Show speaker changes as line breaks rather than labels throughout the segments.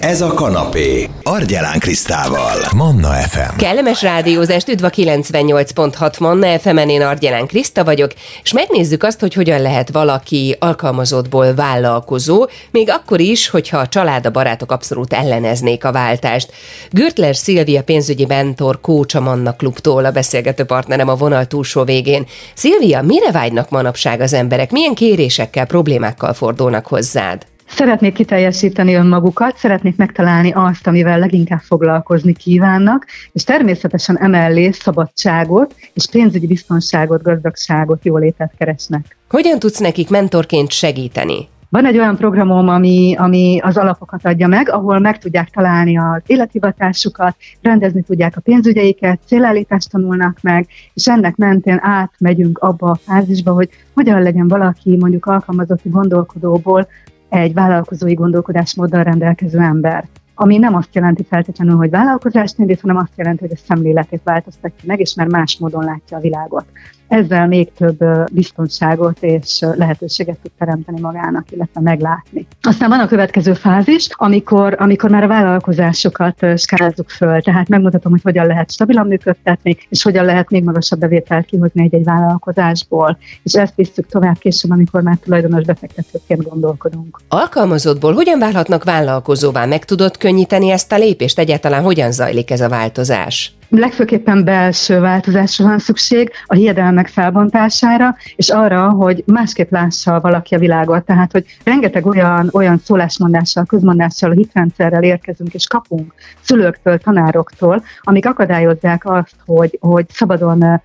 Ez a kanapé. Argyelán Krisztával. Manna FM.
Kellemes rádiózást, üdv a 98.6 Manna fm én Argyelán Kriszta vagyok, és megnézzük azt, hogy hogyan lehet valaki alkalmazottból vállalkozó, még akkor is, hogyha a család, a barátok abszolút elleneznék a váltást. Gürtler Szilvia pénzügyi mentor, kócs a Manna Klubtól, a beszélgető partnerem a vonal túlsó végén. Szilvia, mire vágynak manapság az emberek? Milyen kérésekkel, problémákkal fordulnak hozzád?
Szeretnék kiteljesíteni önmagukat, szeretnék megtalálni azt, amivel leginkább foglalkozni kívánnak, és természetesen emellé szabadságot és pénzügyi biztonságot, gazdagságot, jólétet keresnek.
Hogyan tudsz nekik mentorként segíteni?
Van egy olyan programom, ami, ami az alapokat adja meg, ahol meg tudják találni az élethivatásukat, rendezni tudják a pénzügyeiket, célállítást tanulnak meg, és ennek mentén átmegyünk abba a fázisba, hogy hogyan legyen valaki mondjuk alkalmazotti gondolkodóból egy vállalkozói gondolkodásmóddal rendelkező ember. Ami nem azt jelenti feltétlenül, hogy vállalkozást indít, hanem azt jelenti, hogy a szemléletét változtatja meg, és már más módon látja a világot ezzel még több biztonságot és lehetőséget tud teremteni magának, illetve meglátni. Aztán van a következő fázis, amikor, amikor már a vállalkozásokat skálázzuk föl, tehát megmutatom, hogy hogyan lehet stabilan működtetni, és hogyan lehet még magasabb bevételt kihozni egy-egy vállalkozásból. És ezt visszük tovább később, amikor már tulajdonos befektetőként gondolkodunk.
Alkalmazottból hogyan válhatnak vállalkozóvá? Meg tudod könnyíteni ezt a lépést? Egyáltalán hogyan zajlik ez a változás?
Legfőképpen belső változásra van szükség, a hiedelmek felbontására, és arra, hogy másképp lássa valaki a világot. Tehát, hogy rengeteg olyan, olyan szólásmondással, közmondással, hitrendszerrel érkezünk és kapunk szülőktől, tanároktól, amik akadályozzák azt, hogy, hogy szabadon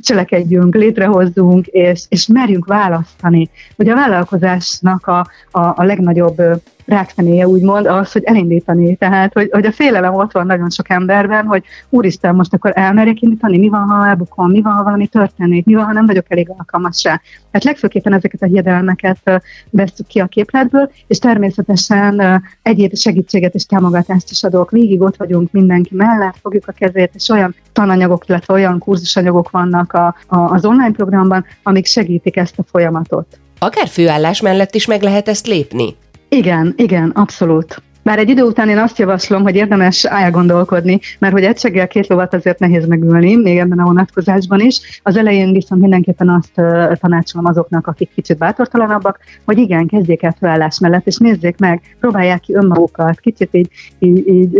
cselekedjünk, létrehozzunk, és, és merjünk választani. Ugye a vállalkozásnak a, a, a legnagyobb rákfenéje úgymond az, hogy elindítani. Tehát, hogy, hogy a félelem ott van nagyon sok emberben, hogy úristen, most akkor elmerjek indítani, mi van, ha elbukom, mi van, ha valami történik, mi van, ha nem vagyok elég alkalmas rá. Tehát legfőképpen ezeket a hiedelmeket veszük ki a képletből, és természetesen egyéb segítséget és támogatást is adok. Végig ott vagyunk mindenki mellett, fogjuk a kezét, és olyan tananyagok, illetve olyan kurzusanyagok vannak a, a, az online programban, amik segítik ezt a folyamatot.
Akár főállás mellett is meg lehet ezt lépni?
Igen, igen, abszolút. Bár egy idő után én azt javaslom, hogy érdemes elgondolkodni, mert hogy egységgel két lovat azért nehéz megülni, még ebben a vonatkozásban is. Az elején viszont mindenképpen azt tanácsolom azoknak, akik kicsit bátortalanabbak, hogy igen, kezdjék el felállás mellett, és nézzék meg, próbálják ki önmagukat, kicsit így, így, így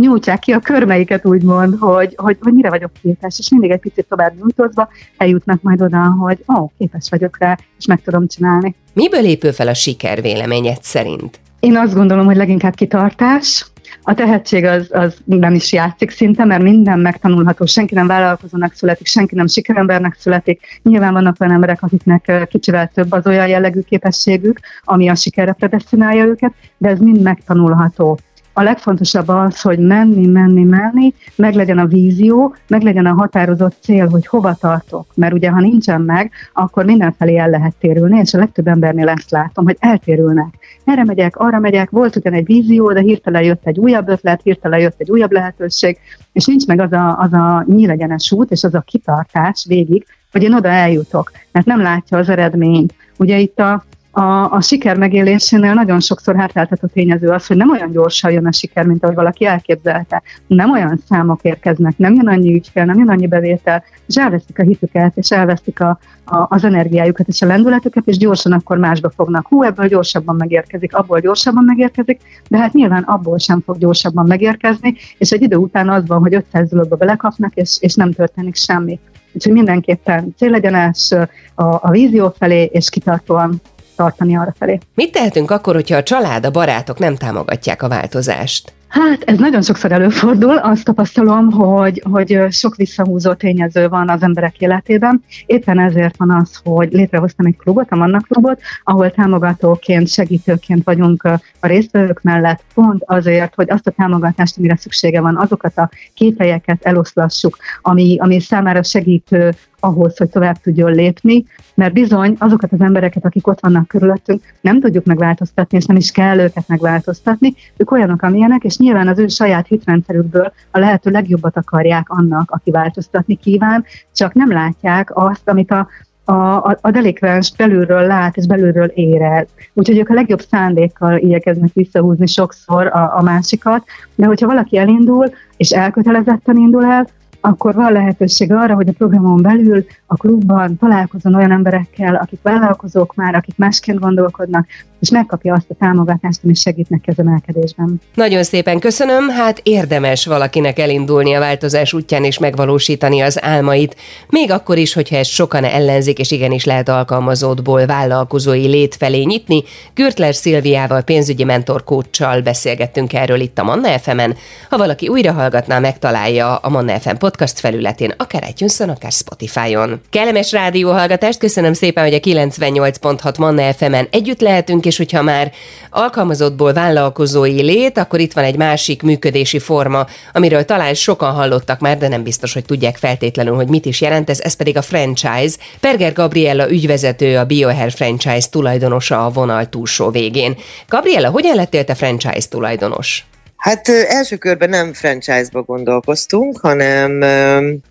nyújtsák ki a körmeiket, úgymond, hogy, hogy, hogy mire vagyok képes, és mindig egy picit tovább nyújtózva eljutnak majd oda, hogy ó, oh, képes vagyok rá, és meg tudom csinálni.
Miből épül fel a siker véleményed szerint?
Én azt gondolom, hogy leginkább kitartás, a tehetség az, az nem is játszik szinte, mert minden megtanulható. Senki nem vállalkozónak születik, senki nem sikerembernek születik. Nyilván vannak olyan emberek, akiknek kicsivel több az olyan jellegű képességük, ami a sikerre predestinálja őket, de ez mind megtanulható a legfontosabb az, hogy menni, menni, menni, meg legyen a vízió, meg legyen a határozott cél, hogy hova tartok. Mert ugye, ha nincsen meg, akkor mindenfelé el lehet térülni, és a legtöbb embernél ezt látom, hogy eltérülnek. Erre megyek, arra megyek, volt ugyan egy vízió, de hirtelen jött egy újabb ötlet, hirtelen jött egy újabb lehetőség, és nincs meg az a, az a nyílegyenes út, és az a kitartás végig, hogy én oda eljutok, mert nem látja az eredményt. Ugye itt a a, a siker megélésénél nagyon sokszor hátráltató tényező az, hogy nem olyan gyorsan jön a siker, mint ahogy valaki elképzelte. Nem olyan számok érkeznek, nem jön annyi ügyfél, nem jön annyi bevétel, és elveszik a hitüket, és elveszik a, a, az energiájukat és a lendületüket, és gyorsan akkor másba fognak. Hú, ebből gyorsabban megérkezik, abból gyorsabban megérkezik, de hát nyilván abból sem fog gyorsabban megérkezni, és egy idő után az van, hogy 500 dologba belekapnak, és, és nem történik semmi. Úgyhogy mindenképpen célegyenes a, a vízió felé, és kitartóan tartani arra felé.
Mit tehetünk akkor, hogyha a család, a barátok nem támogatják a változást?
Hát ez nagyon sokszor előfordul, azt tapasztalom, hogy, hogy sok visszahúzó tényező van az emberek életében. Éppen ezért van az, hogy létrehoztam egy klubot, a Manna klubot, ahol támogatóként, segítőként vagyunk a résztvevők mellett, pont azért, hogy azt a támogatást, amire szüksége van, azokat a képelyeket eloszlassuk, ami, ami számára segítő ahhoz, hogy tovább tudjon lépni, mert bizony azokat az embereket, akik ott vannak körülöttünk, nem tudjuk megváltoztatni, és nem is kell őket megváltoztatni. Ők olyanok, amilyenek, és nyilván az ő saját hitrendszerükből a lehető legjobbat akarják annak, aki változtatni kíván, csak nem látják azt, amit a a, a, a delikvens belülről lát és belülről érez. Úgyhogy ők a legjobb szándékkal igyekeznek visszahúzni sokszor a, a másikat, de hogyha valaki elindul, és elkötelezetten indul el, akkor van lehetőség arra, hogy a programon belül a klubban találkozon olyan emberekkel, akik vállalkozók már, akik másként gondolkodnak, és megkapja azt a támogatást, ami segít neki az emelkedésben.
Nagyon szépen köszönöm, hát érdemes valakinek elindulni a változás útján és megvalósítani az álmait, még akkor is, hogyha ezt sokan ellenzik, és igenis lehet alkalmazódból vállalkozói lét felé nyitni. Gürtler Szilviával, pénzügyi mentor coachal beszélgettünk erről itt a Manna fm -en. Ha valaki újra hallgatná, megtalálja a Manna FM podcast felületén, akár itunes akár Spotify-on. Kellemes rádióhallgatást, köszönöm szépen, hogy a 98.6 Manna FM-en együtt lehetünk, és hogyha már alkalmazottból vállalkozói lét, akkor itt van egy másik működési forma, amiről talán sokan hallottak már, de nem biztos, hogy tudják feltétlenül, hogy mit is jelent ez, ez pedig a franchise. Perger Gabriella ügyvezető, a BioHair franchise tulajdonosa a vonal túlsó végén. Gabriella, hogyan lettél te franchise tulajdonos?
Hát első körben nem franchise-ba gondolkoztunk, hanem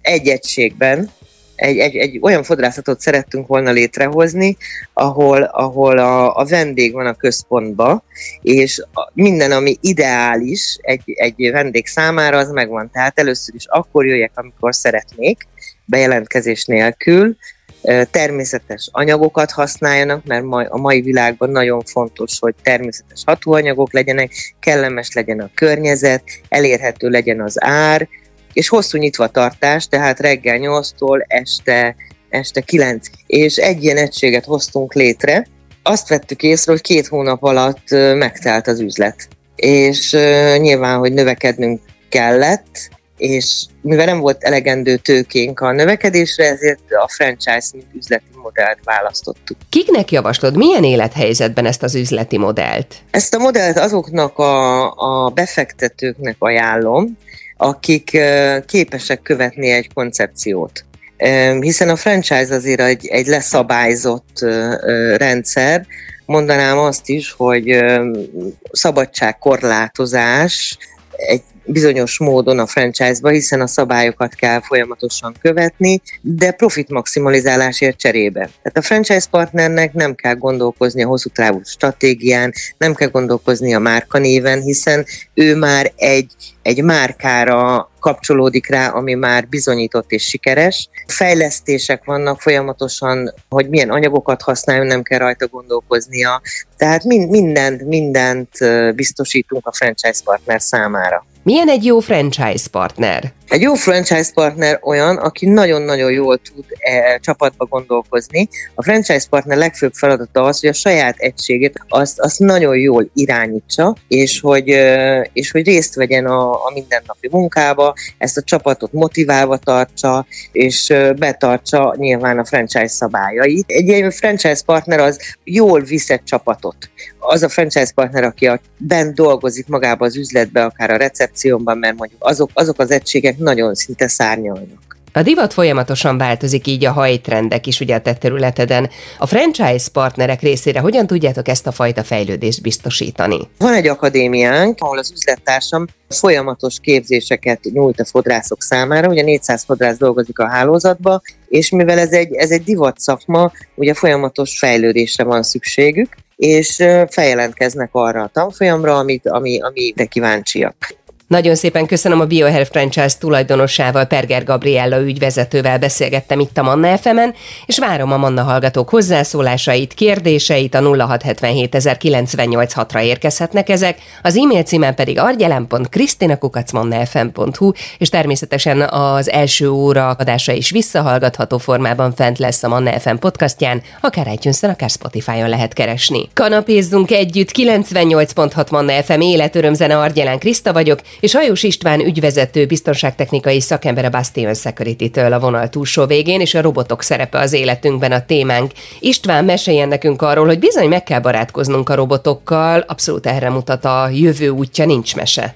egy egységben, egy, egy, egy olyan fodrászatot szerettünk volna létrehozni, ahol, ahol a, a vendég van a központba, és minden, ami ideális egy, egy vendég számára, az megvan. Tehát először is akkor jöjjek, amikor szeretnék, bejelentkezés nélkül, természetes anyagokat használjanak, mert a mai világban nagyon fontos, hogy természetes hatóanyagok legyenek, kellemes legyen a környezet, elérhető legyen az ár, és hosszú nyitva tartás, tehát reggel 8-tól este, este 9 és egy ilyen egységet hoztunk létre. Azt vettük észre, hogy két hónap alatt megtelt az üzlet. És nyilván, hogy növekednünk kellett, és mivel nem volt elegendő tőkénk a növekedésre, ezért a franchise mint üzleti modellt választottuk.
Kiknek javaslod, milyen élethelyzetben ezt az üzleti modellt?
Ezt a modellt azoknak a, a befektetőknek ajánlom, akik képesek követni egy koncepciót. Hiszen a franchise azért egy, egy leszabályzott rendszer, mondanám azt is, hogy szabadságkorlátozás egy bizonyos módon a franchise-ba, hiszen a szabályokat kell folyamatosan követni, de profit maximalizálásért cserébe. Tehát a franchise partnernek nem kell gondolkozni a hosszú távú stratégián, nem kell gondolkozni a márkanéven, hiszen ő már egy, egy márkára kapcsolódik rá, ami már bizonyított és sikeres. Fejlesztések vannak folyamatosan, hogy milyen anyagokat használjon, nem kell rajta gondolkoznia. Tehát mind, mindent, mindent biztosítunk a franchise partner számára.
Milyen egy jó franchise partner?
Egy jó franchise partner olyan, aki nagyon-nagyon jól tud e, csapatba gondolkozni. A franchise partner legfőbb feladata az, hogy a saját egységét azt, azt nagyon jól irányítsa, és hogy, és hogy részt vegyen a, a mindennapi munkába, ezt a csapatot motiválva tartsa, és betartsa nyilván a franchise szabályait. Egy ilyen franchise partner az jól visz egy csapatot. Az a franchise partner, aki a, bent dolgozik magába az üzletbe, akár a recepcióban, mert mondjuk azok, azok az egységek nagyon szinte szárnyalnak.
A divat folyamatosan változik így a hajtrendek is ugye a te területeden. A franchise partnerek részére hogyan tudjátok ezt a fajta fejlődést biztosítani?
Van egy akadémiánk, ahol az üzlettársam folyamatos képzéseket nyújt a fodrászok számára, ugye 400 fodrász dolgozik a hálózatba, és mivel ez egy, ez egy divat szakma, ugye folyamatos fejlődésre van szükségük, és feljelentkeznek arra a tanfolyamra, amit, ami, ami de kíváncsiak.
Nagyon szépen köszönöm a BioHealth Franchise tulajdonosával, Perger Gabriella ügyvezetővel beszélgettem itt a Manna fm és várom a Manna hallgatók hozzászólásait, kérdéseit a 0677 ra érkezhetnek ezek, az e-mail címen pedig argyelem.krisztinakukacmannafm.hu, és természetesen az első óra adása is visszahallgatható formában fent lesz a Manna FM podcastján, akár itunes akár Spotify-on lehet keresni. Kanapézzunk együtt, 98.6 Manna FM életörömzene Argyelán Kriszta vagyok, és Hajós István ügyvezető biztonságtechnikai szakember a Bastion Security-től a vonal túlsó végén, és a robotok szerepe az életünkben a témánk. István, meséljen nekünk arról, hogy bizony meg kell barátkoznunk a robotokkal, abszolút erre mutat a jövő útja, nincs mese.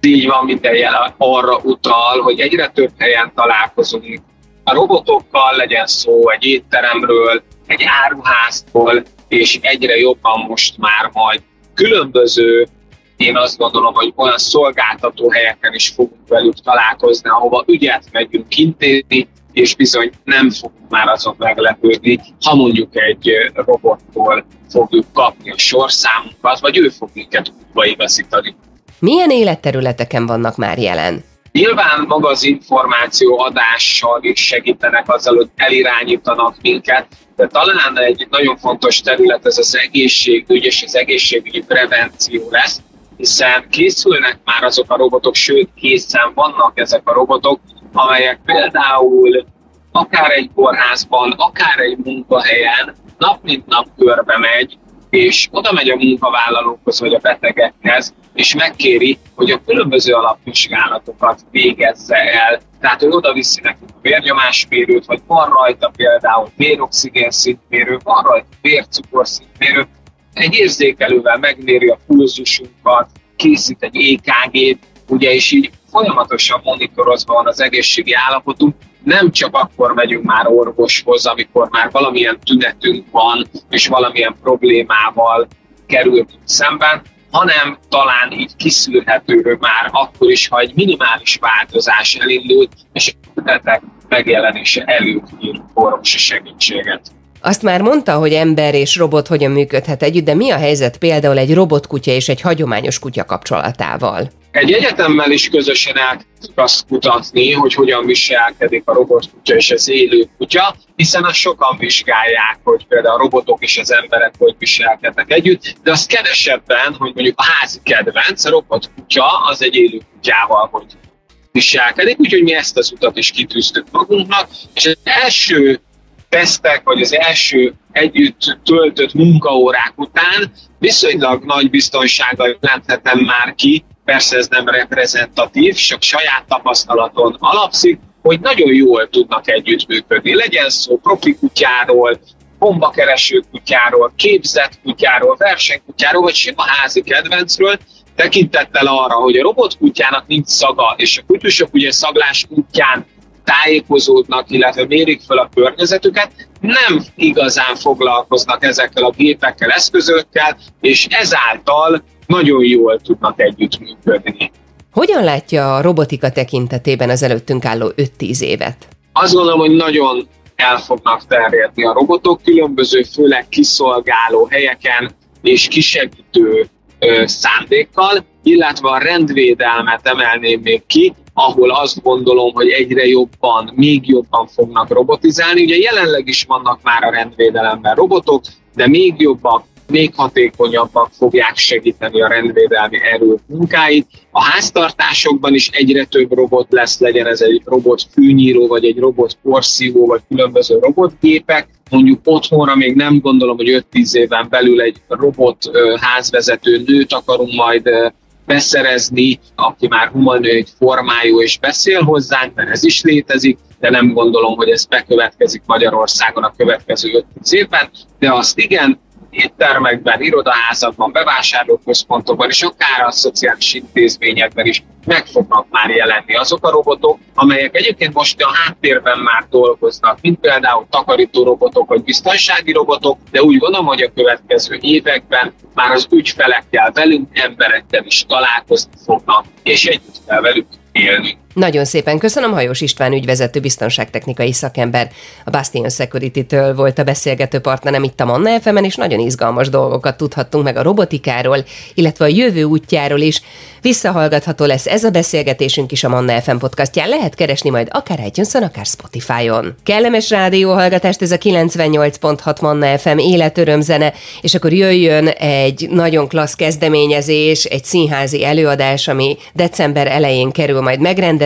Így van, minden jel arra utal, hogy egyre több helyen találkozunk a robotokkal, legyen szó egy étteremről, egy áruháztól, és egyre jobban most már majd különböző én azt gondolom, hogy olyan szolgáltató helyeken is fogunk velük találkozni, ahova ügyet megyünk intézni, és bizony nem fogunk már azon meglepődni, ha mondjuk egy robottól fogjuk kapni a sorszámunkat, vagy ő fog minket útba igazítani.
Milyen életterületeken vannak már jelen?
Nyilván maga az információ adással is segítenek azzal, hogy elirányítanak minket, de talán egy nagyon fontos terület ez az egészségügy és az egészségügyi prevenció lesz, hiszen készülnek már azok a robotok, sőt készen vannak ezek a robotok, amelyek például akár egy kórházban, akár egy munkahelyen nap mint nap körbe megy, és oda megy a munkavállalókhoz vagy a betegekhez, és megkéri, hogy a különböző alapvizsgálatokat végezze el. Tehát ő oda viszi nekünk a vérnyomásmérőt, vagy van rajta például véroxigén szintmérő, van rajta vércukorszintmérő, egy érzékelővel megméri a pulzusunkat, készít egy EKG-t, ugye, és így folyamatosan monitorozva van az egészségi állapotunk, nem csak akkor megyünk már orvoshoz, amikor már valamilyen tünetünk van, és valamilyen problémával kerültünk szemben, hanem talán így kiszűrhető már akkor is, ha egy minimális változás elindult, és a tünetek megjelenése előtt ír orvosi segítséget.
Azt már mondta, hogy ember és robot hogyan működhet együtt, de mi a helyzet például egy robotkutya és egy hagyományos kutya kapcsolatával?
Egy egyetemmel is közösen elkezdtük azt kutatni, hogy hogyan viselkedik a robotkutya és az élő kutya, hiszen azt sokan vizsgálják, hogy például a robotok és az emberek hogy viselkednek együtt, de az kevesebben, hogy mondjuk a házi kedvenc, a robotkutya, az egy élő kutyával, hogy viselkedik, úgyhogy mi ezt az utat is kitűztük magunknak, és az első tesztek, vagy az első együtt töltött munkaórák után viszonylag nagy biztonsággal jelenthetem már ki, persze ez nem reprezentatív, csak saját tapasztalaton alapszik, hogy nagyon jól tudnak együttműködni. Legyen szó profi kutyáról, bombakereső kutyáról, képzett kutyáról, versenykutyáról, vagy sima házi kedvencről, tekintettel arra, hogy a robotkutyának nincs szaga, és a kutyusok ugye szaglás kutyán tájékozódnak, illetve mérik fel a környezetüket, nem igazán foglalkoznak ezekkel a gépekkel, eszközökkel, és ezáltal nagyon jól tudnak együttműködni.
Hogyan látja a robotika tekintetében az előttünk álló 5-10 évet?
Azt gondolom, hogy nagyon el fognak terjedni a robotok, különböző, főleg kiszolgáló helyeken és kisegítő szándékkal, illetve a rendvédelmet emelném még ki, ahol azt gondolom, hogy egyre jobban, még jobban fognak robotizálni. Ugye jelenleg is vannak már a rendvédelemben robotok, de még jobban még hatékonyabbak fogják segíteni a rendvédelmi erő munkáit. A háztartásokban is egyre több robot lesz, legyen ez egy robot fűnyíró, vagy egy robot porszívó, vagy különböző robotgépek. Mondjuk otthonra még nem gondolom, hogy 5-10 éven belül egy robot házvezető nőt akarunk majd beszerezni, aki már humanoid formájú és beszél hozzánk, mert ez is létezik, de nem gondolom, hogy ez bekövetkezik Magyarországon a következő 5 évben, de azt igen, éttermekben, irodaházakban, bevásárlóközpontokban és akár a szociális intézményekben is meg fognak már jelenni azok a robotok, amelyek egyébként most a háttérben már dolgoznak, mint például takarító robotok vagy biztonsági robotok, de úgy gondolom, hogy a következő években már az ügyfelekkel, velünk emberekkel is találkozni fognak, és együtt kell velük élni.
Nagyon szépen köszönöm, Hajós István ügyvezető biztonságtechnikai szakember. A Bastion Security-től volt a beszélgető partnerem itt a Manna fm és nagyon izgalmas dolgokat tudhattunk meg a robotikáról, illetve a jövő útjáról is. Visszahallgatható lesz ez a beszélgetésünk is a Manna FM podcastján. Lehet keresni majd akár itunes akár Spotify-on. Kellemes rádióhallgatást ez a 98.6 Manna FM életörömzene, és akkor jöjjön egy nagyon klassz kezdeményezés, egy színházi előadás, ami december elején kerül majd megrendezésre.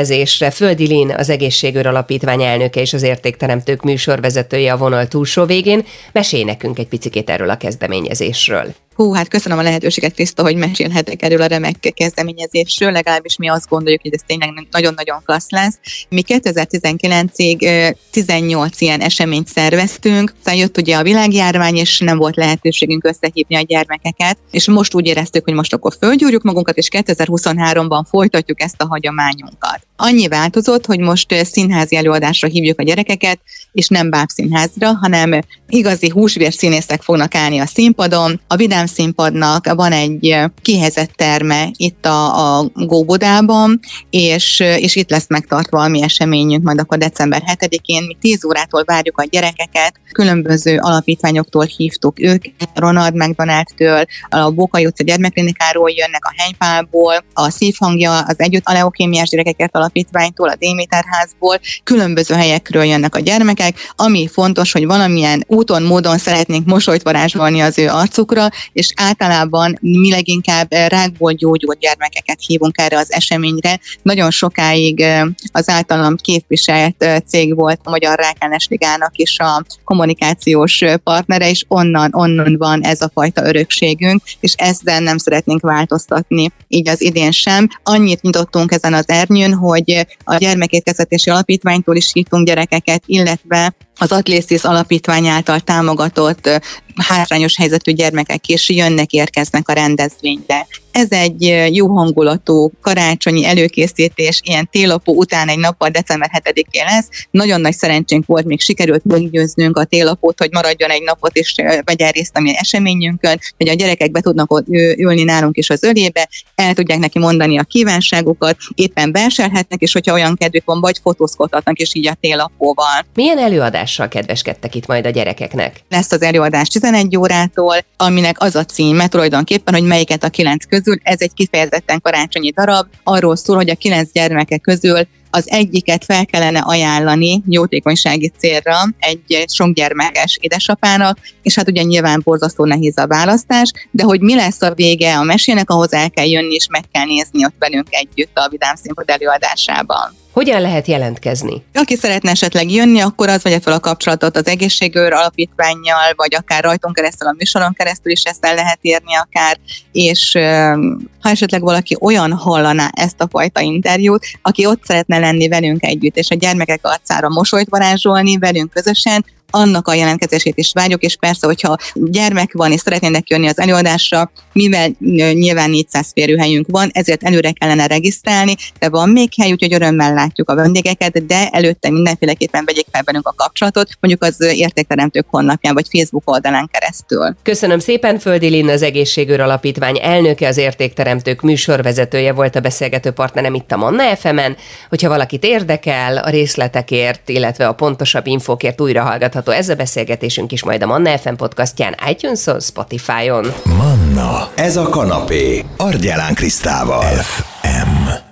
Földi Lin, az Egészségőr Alapítvány elnöke és az Értékteremtők műsorvezetője a vonal túlsó végén. Mesélj nekünk egy picit erről a kezdeményezésről.
Hú, hát köszönöm a lehetőséget, Kriszta, hogy mesélhetek erről a remek kezdeményezésről, legalábbis mi azt gondoljuk, hogy ez tényleg nagyon-nagyon klassz lesz. Mi 2019-ig 18 ilyen eseményt szerveztünk, aztán jött ugye a világjárvány, és nem volt lehetőségünk összehívni a gyermekeket, és most úgy éreztük, hogy most akkor fölgyúrjuk magunkat, és 2023-ban folytatjuk ezt a hagyományunkat. Annyi változott, hogy most színházi előadásra hívjuk a gyerekeket, és nem bábszínházra, hanem igazi húsvér színészek fognak állni a színpadon. A Vidám színpadnak van egy kihelyezett terme itt a, a Góbodában, és, és itt lesz megtartva a mi eseményünk majd akkor december 7-én. Mi 10 órától várjuk a gyerekeket, különböző alapítványoktól hívtuk őket, Ronald McDonald-től, a Bokai utca gyermekklinikáról jönnek, a Henypálból, a Szívhangja, az Együtt a Leokémiás Gyerekeket Alapítványtól, a Déméterházból, különböző helyekről jönnek a gyermekek, ami fontos, hogy valamilyen úton, módon szeretnénk mosolyt varázsolni az ő arcukra, és általában mi leginkább rákból gyógyult gyermekeket hívunk erre az eseményre. Nagyon sokáig az általam képviselt cég volt a Magyar Rákelnes Ligának is a kommunikációs partnere, és onnan, onnan van ez a fajta örökségünk, és ezzel nem szeretnénk változtatni, így az idén sem. Annyit nyitottunk ezen az ernyőn, hogy a gyermekétkezetési alapítványtól is hívtunk gyerekeket, illetve az Atlészis Alapítvány által támogatott hátrányos helyzetű gyermekek is jönnek, érkeznek a rendezvényre. Ez egy jó hangulatú karácsonyi előkészítés, ilyen télapó után egy nappal december 7-én lesz. Nagyon nagy szerencsénk volt, még sikerült meggyőznünk a télapót, hogy maradjon egy napot és vegyen részt a mi eseményünkön, hogy a gyerekek be tudnak ülni nálunk is az ölébe, el tudják neki mondani a kívánságukat, éppen belselhetnek, és hogyha olyan kedvük van, vagy fotózkodhatnak is így a télapóval.
Milyen előadással kedveskedtek itt majd a gyerekeknek?
Lesz az előadás 11 órától, aminek az a címe tulajdonképpen, hogy melyiket a kilenc közül. Ez egy kifejezetten karácsonyi darab, arról szól, hogy a kilenc gyermeke közül az egyiket fel kellene ajánlani jótékonysági célra egy sok gyermekes édesapának, és hát ugye nyilván borzasztó nehéz a választás, de hogy mi lesz a vége a mesének, ahhoz el kell jönni, és meg kell nézni ott velünk együtt a Vidám Színpad előadásában.
Hogyan lehet jelentkezni?
Aki szeretne esetleg jönni, akkor az vegye fel a kapcsolatot az egészségőr alapítványjal, vagy akár rajton keresztül, a műsoron keresztül is ezt el lehet érni akár, és ha esetleg valaki olyan hallaná ezt a fajta interjút, aki ott szeretne lenni velünk együtt, és a gyermekek arcára mosolyt varázsolni velünk közösen, annak a jelentkezését is várjuk, és persze, hogyha gyermek van, és szeretnének jönni az előadásra, mivel nyilván 400 férőhelyünk van, ezért előre kellene regisztrálni, de van még hely, úgyhogy örömmel látjuk a vendégeket, de előtte mindenféleképpen vegyék fel velünk a kapcsolatot, mondjuk az értékteremtők honlapján, vagy Facebook oldalán keresztül.
Köszönöm szépen, Földi Linn, az Egészségőr Alapítvány elnöke, az értékteremtők műsorvezetője volt a beszélgető partnerem itt a Manna fm Hogyha valakit érdekel, a részletekért, illetve a pontosabb infókért újra hallgat hallgatható ez a beszélgetésünk is majd a Manna FM podcastján, iTunes-on, Spotify-on.
Manna, ez a kanapé, Argyelán Krisztával. FM.